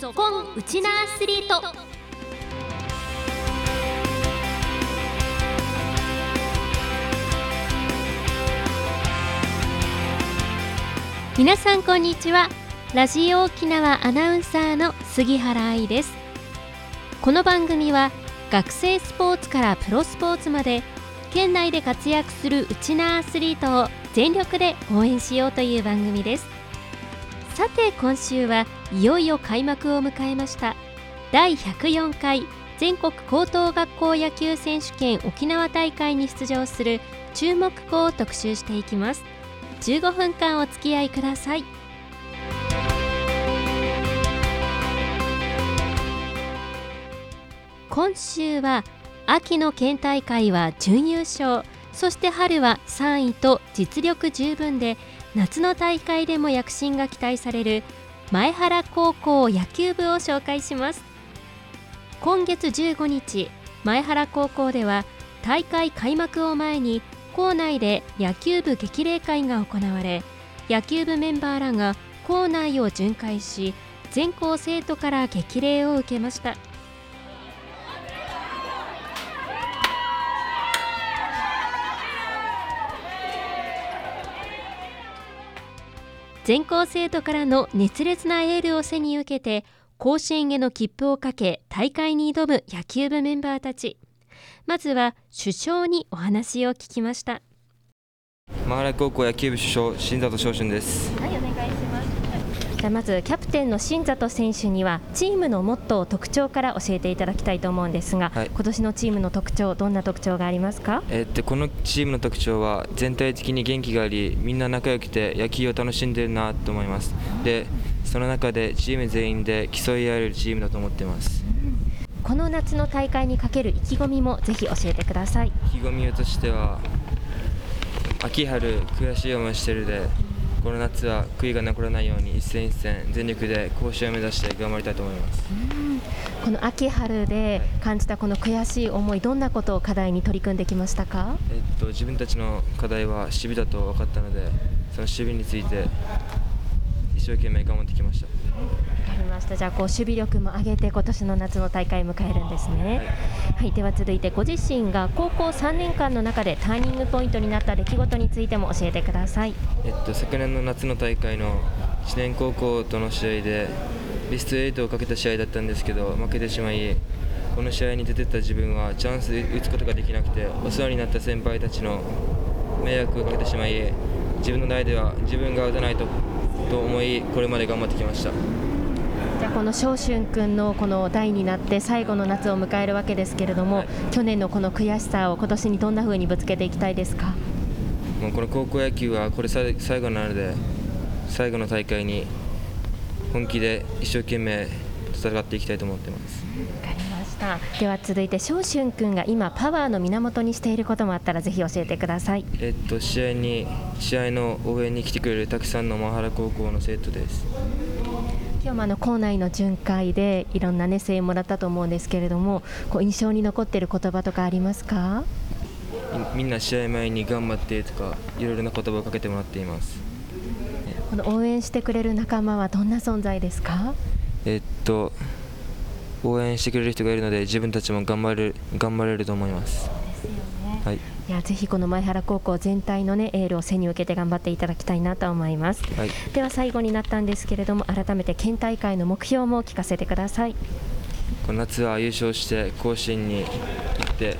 ぞっこんウチナアスリート。皆さんこんにちは。ラジオ沖縄アナウンサーの杉原愛です。この番組は学生スポーツからプロスポーツまで県内で活躍するウチナアスリートを全力で応援しようという番組です。さて今週はいよいよ開幕を迎えました。第104回全国高等学校野球選手権沖縄大会に出場する注目校を特集していきます。15分間お付き合いください。今週は秋の県大会は準優勝そして春は3位と実力十分で夏の大会でも躍進が期待される前原高校野球部を紹介します。今月15日前原高校では大会開幕を前に校内で野球部激励会が行われ野球部メンバーらが校内を巡回し全校生徒から激励を受けました。全校生徒からの熱烈なエールを背に受けて甲子園への切符をかけ大会に挑む野球部メンバーたち。まずは首相にお話を聞きました。マハラ高校野球部主将新里翔春です。はいまずキャプテンの新里選手にはチームのモットー特徴から教えていただきたいと思うんですが、はい、今年のチームの特徴どんな特徴がありますか？えー、っとこのチームの特徴は全体的に元気がありみんな仲良くて野球を楽しんでるなと思います。でその中でチーム全員で競い合えるチームだと思ってます。この夏の大会にかける意気込みもぜひ教えてください。意気込みとしては秋春悔しい思いしてるでこの夏は悔いが残らないように一戦一戦全力で甲子園を目指して頑張りたいと思います。この秋春で感じたこの悔しい思いどんなことを課題に取り組んできましたか、えっと、自分たちの課題は守備だと分かったのでその守備について一生懸命頑張ってきました。じゃあこう守備力も上げて今年の夏の大会を迎えるんですね、はい、では続いてご自身が高校3年間の中でターニングポイントになった出来事についても教えてください、えっと、昨年の夏の大会の知念高校との試合でベスト8をかけた試合だったんですけど負けてしまいこの試合に出てた自分はチャンス打つことができなくてお世話になった先輩たちの迷惑をかけてしまい自分の代では自分が打たないとと思いこれまで頑張ってきました。じゃあこの翔春君のこの代になって最後の夏を迎えるわけですけれども、はい、去年のこの悔しさを今年にどんなふうにぶつけていきたいですか？もうこの高校野球はこれ最後なので最後の大会に本気で一生懸命戦っていきたいと思ってます。わかりました。では続いて翔春君が今パワーの源にしていることもあったらぜひ教えてください。えっと試合に試合の応援に来てくれるたくさんのマハラ高校の生徒です。今日もあの校内の巡回でいろんな、ね、声援もらったと思うんですけれどもこう印象に残っている言葉とかありますか？みんな試合前に頑張ってとかいろいろな言葉をかけてもらっています。この応援してくれる仲間はどんな存在ですか？えっと応援してくれる人がいるので自分たちも頑張れる頑張れると思います。はい。いやぜひこの前原高校全体のねエールを背に受けて頑張っていただきたいなと思います、はい、では最後になったんですけれども改めて県大会の目標も聞かせてください。この夏は優勝して甲子園に行って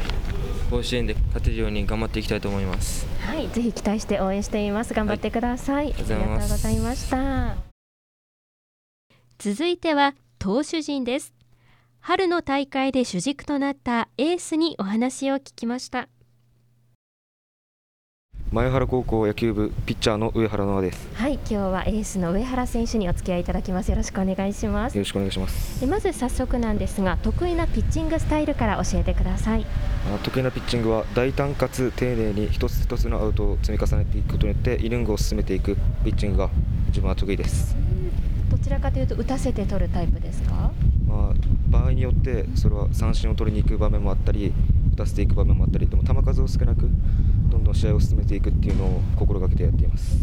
甲子園で勝てるように頑張っていきたいと思います。はいぜひ期待して応援しています。頑張ってください、はい、ありがとうございました続いては投手陣です。春の大会で主軸となったエースにお話を聞きました。前原高校野球部ピッチャーの上原直です。はい今日はエースの上原選手にお付き合いいただきます。よろしくお願いします。よろしくお願いします。でまず早速なんですが得意なピッチングスタイルから教えてください。得意なピッチングは大胆かつ丁寧に一つ一つのアウトを積み重ねていくことによってイニングを進めていくピッチングが自分は得意ですどちらかというと打たせて取るタイプですか？まあ場合によってそれは三振を取りに行く場面もあったり打たせていく場面もあったりでも球数を少なくどんどん試合を進めていくっていうのを心がけてやっています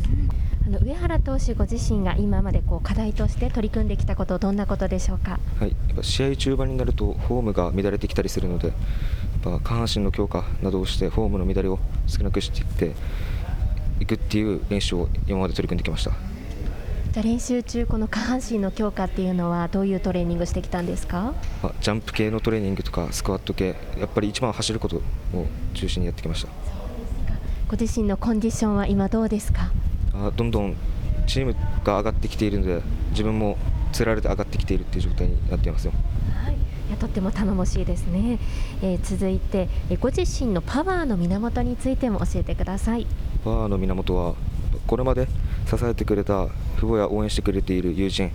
あの上原投手ご自身が今までこう課題として取り組んできたことどんなことでしょうか？はい、やっぱ試合中盤になるとフォームが乱れてきたりするので、やっぱ下半身の強化などをしてフォームの乱れを少なくしていっていくっていう練習を今まで取り組んできました。じゃ練習中この下半身の強化っていうのはどういうトレーニングしてきたんですか？あジャンプ系のトレーニングとかスクワット系やっぱり一番走ることを中心にやってきました。ご自身のコンディションは今どうですか？あどんどんチームが上がってきているので自分もつられて上がってきているっていう状態になっていますよ。はい、いやとっても頼もしいですね、えー、続いて、えご自身のパワーの源についても教えてください。パワーの源はこれまで支えてくれた父母や応援してくれている友人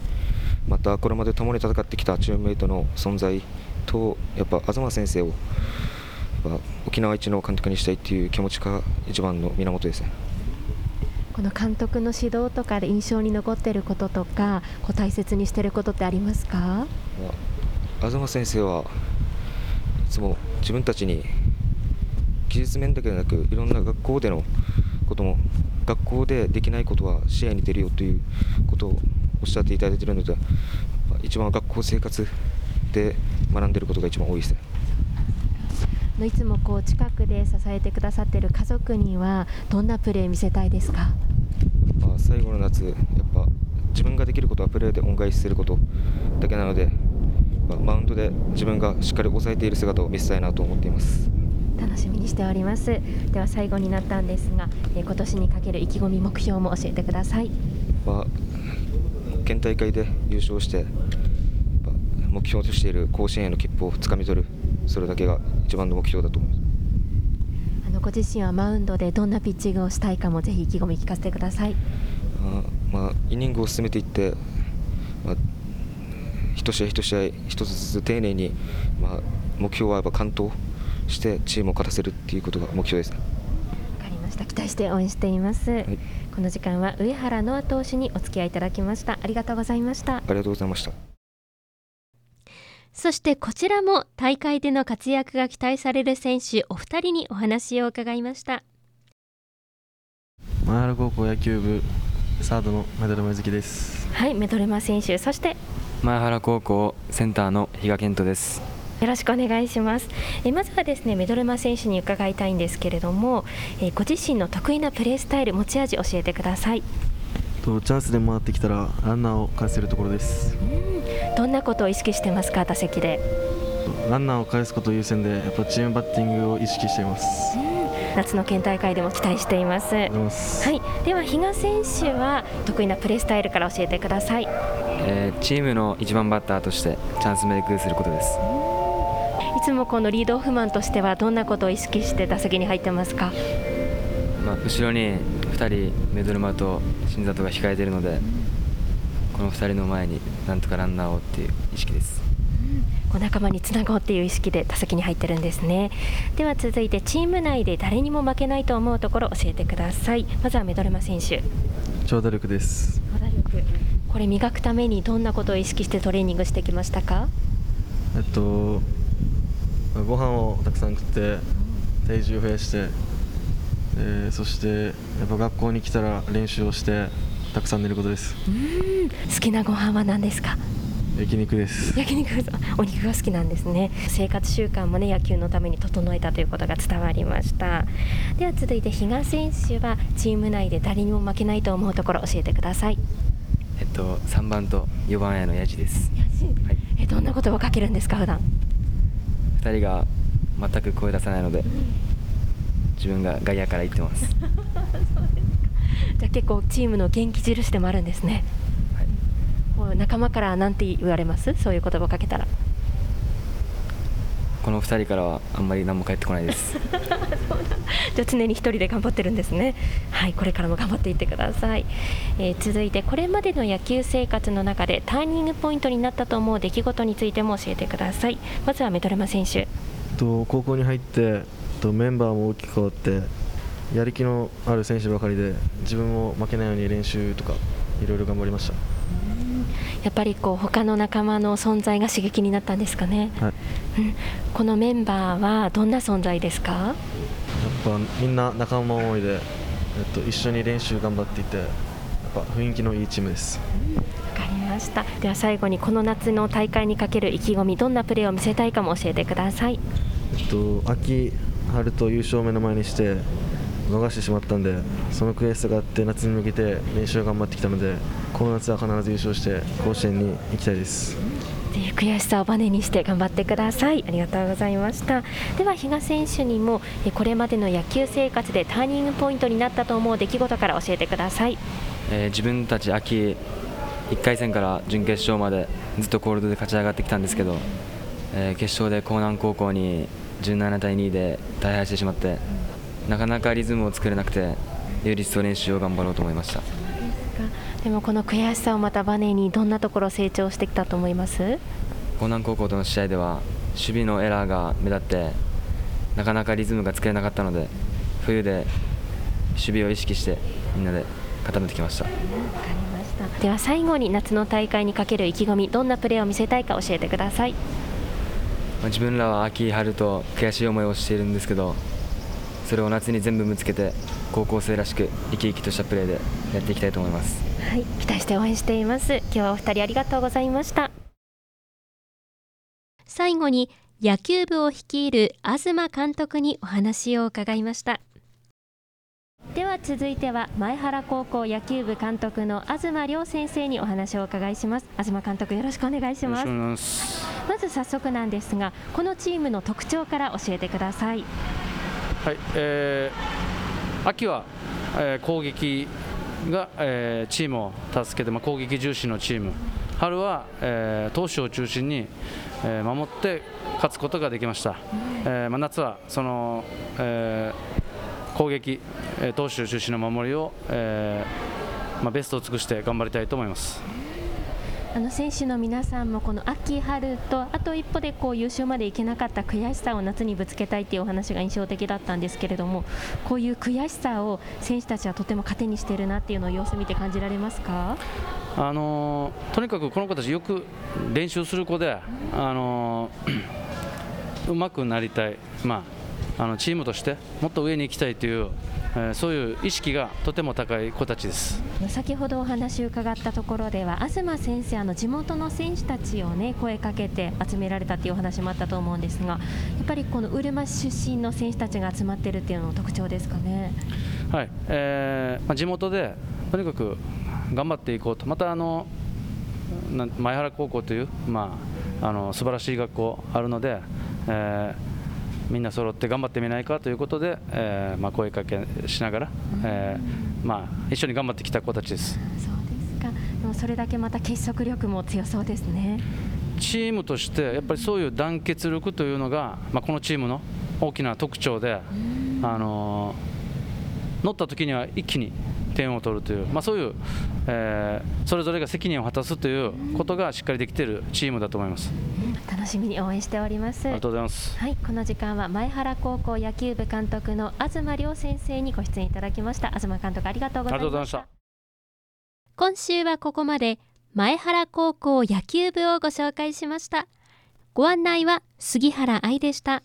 またこれまで共に戦ってきたチームメイトの存在とやっぱ東先生を沖縄一の監督にしたいっていう気持ちが一番の源ですね。この監督の指導とかで印象に残っていることとかこう大切にしていることってありますか？東先生はいつも自分たちに技術面だけでなくいろんな学校でのことも学校でできないことは試合に出るよということをおっしゃっていただいているので一番学校生活で学んでいることが一番多いですね。いつもこう近くで支えてくださっている家族にはどんなプレー見せたいですか？まあ、最後の夏、やっぱ自分ができることはプレーで恩返しすることだけなので、まあ、マウンドで自分がしっかり抑えている姿を見せたいなと思っています楽しみにしております。では最後になったんですが、えー、今年にかける意気込み目標も教えてください、まあ、県大会で優勝して目標としている甲子園への切符をつかみ取るそれだけが一番の目標だと思います。あのご自身はマウンドでどんなピッチングをしたいかもぜひ意気込み聞かせてください。あ、まあ、イニングを進めていって、まあ、一試合一試合一つずつ丁寧に、まあ、目標はやっぱ完投してチームを勝たせるっていうことが目標です、ね、わかりました。期待して応援しています、はい、この時間は上原ノア投手にお付き合いいただきました。ありがとうございました。ありがとうございました。そしてこちらも大会での活躍が期待される選手お二人にお話を伺いました。前原高校野球部サードのメドレマ月です。はいメドレマ選手。そして？前原高校センターの比嘉健人ですよろしくお願いします。えまずはですねメドレマ選手に伺いたいんですけれどもえご自身の得意なプレースタイル持ち味教えてください。とチャンスで回ってきたらランナーを返せるところです。どんなことを意識してますか打席で？ランナーを返すこと優先でやっぱチームバッティングを意識しています。夏の県大会でも期待しています。はい。では比嘉選手は得意なプレースタイルから教えてください、えー、チームの1番バッターとしてチャンスメイクすることです。いつもこのリードオフマンとしてはどんなことを意識して打席に入ってますか？まあ、後ろに2人メドルマと新里が控えているのでこの2人の前になんとかランナーをっていう意識です。こう仲間につなごうっていう意識で打席に入ってるんですね。では続いてチーム内で誰にも負けないと思うところ教えてください。まずはメドレマ選手。長打力です。長打力。これ磨くためにどんなことを意識してトレーニングしてきましたか？えっとご飯をたくさん食って体重を増やしてえー、そしてやっぱ学校に来たら練習をしてたくさん寝ることです。うん。好きなご飯は何ですか？焼肉です。焼肉お肉が好きなんですね。生活習慣もね野球のために整えたということが伝わりました。では続いて比嘉選手はチーム内で誰にも負けないと思うところ教えてください。えっと3番と4番へのやじです、はい、えどんなことをかけるんですか普段？2人が全く声出さないので、自分が外野から言ってます。じゃあ結構チームの元気印でもあるんですね、はい、仲間から何て言われます？そういう言葉をかけたらこの2人からはあんまり何も返ってこないです。じゃあ常に1人で頑張ってるんですね。はいこれからも頑張っていってください、えー、続いてこれまでの野球生活の中でターニングポイントになったと思う出来事についても教えてください。まずはメトレマ選手。と高校に入ってとメンバーも大きく変わってやる気のある選手ばかりで自分も負けないように練習とかいろいろ頑張りました。やっぱりこう他の仲間の存在が刺激になったんですかね、はいうん、このメンバーはどんな存在ですか？やっぱみんな仲間思いで、えっと、一緒に練習頑張っていてぱ雰囲気のいいチームです。わかりました。では最後にこの夏の大会にかける意気込みどんなプレーを見せたいかも教えてください。えっと秋春と優勝を目の前にして逃してしまったんでその悔しさがあって夏に向けて練習を頑張ってきたのでこの夏は必ず優勝して甲子園に行きたいですという悔しさをバネにして頑張ってください。ありがとうございました。では比嘉選手にもこれまでの野球生活でターニングポイントになったと思う出来事から教えてください。えー自分たち秋1回戦から準決勝までずっとコールドで勝ち上がってきたんですけど、えー決勝で江南高校に17対2で大敗してしまってなかなかリズムを作れなくて有率と練習を頑張ろうと思いました。でもこの悔しさをまたバネにどんなところ成長してきたと思います？江南高校との試合では守備のエラーが目立ってなかなかリズムが作れなかったので冬で守備を意識してみんなで固めてきました。では最後に夏の大会にかける意気込みどんなプレーを見せたいか教えてください。まあ自分らは秋、春と悔しい思いをしているんですけどそれを夏に全部ぶつけて高校生らしく生き生きとしたプレーでやっていきたいと思います。はい期待して応援しています。今日はお二人ありがとうございました。最後に野球部を率いる東監督にお話を伺いました。では続いては前原高校野球部監督の東亮先生にお話をお伺いします。東監督よろしくお願いします。ます。まず早速なんですがこのチームの特徴から教えてください。はい、えー秋は、えー攻撃が、えーチームを助けて、まあ、攻撃重視のチーム。春は、えー投手を中心に、えー守って勝つことができました。えーまあ、夏はその、えー攻撃、えー投手中心の守りを、えーまあ、ベストを尽くして頑張りたいと思います。あの選手の皆さんもこの秋、春とあと一歩でこう優勝までいけなかった悔しさを夏にぶつけたいっていうお話が印象的だったんですけれどもこういう悔しさを選手たちはとても糧にしているなっていうのを様子見て感じられますか？あのとにかくこの子たちよく練習する子で、あの うまくなりたい、まあ、あのチームとしてもっと上に行きたいという、そういう意識がとても高い子たちです。先ほどお話を伺ったところでは東先生あの地元の選手たちをね声かけて集められたっていうお話もあったと思うんですがやっぱりこのうるま市出身の選手たちが集まってるっていうのも特徴ですかね。はいえーまあ、地元でとにかく頑張っていこうと、またあの前原高校という、まあ、あの素晴らしい学校あるので、えーみんな揃って頑張ってみないかということで、えーまあ、声かけしながら、えーまあ、一緒に頑張ってきた子たちです。そうですかでもそれだけまた結束力も強そうですね。チームとしてやっぱりそういう団結力というのが、まあ、このチームの大きな特徴で、あの乗った時には一気に点を取るという、まあ、そういう、えーそれぞれが責任を果たすということがしっかりできているチームだと思います。楽しみに応援しております。ありがとうございます。はい、この時間は前原高校野球部監督の東亮先生にご出演いただきました。東監督ありがとうございまし。ありがとうございましたた。今週はここまで前原高校野球部をご紹介しました。ご案内は杉原愛でした。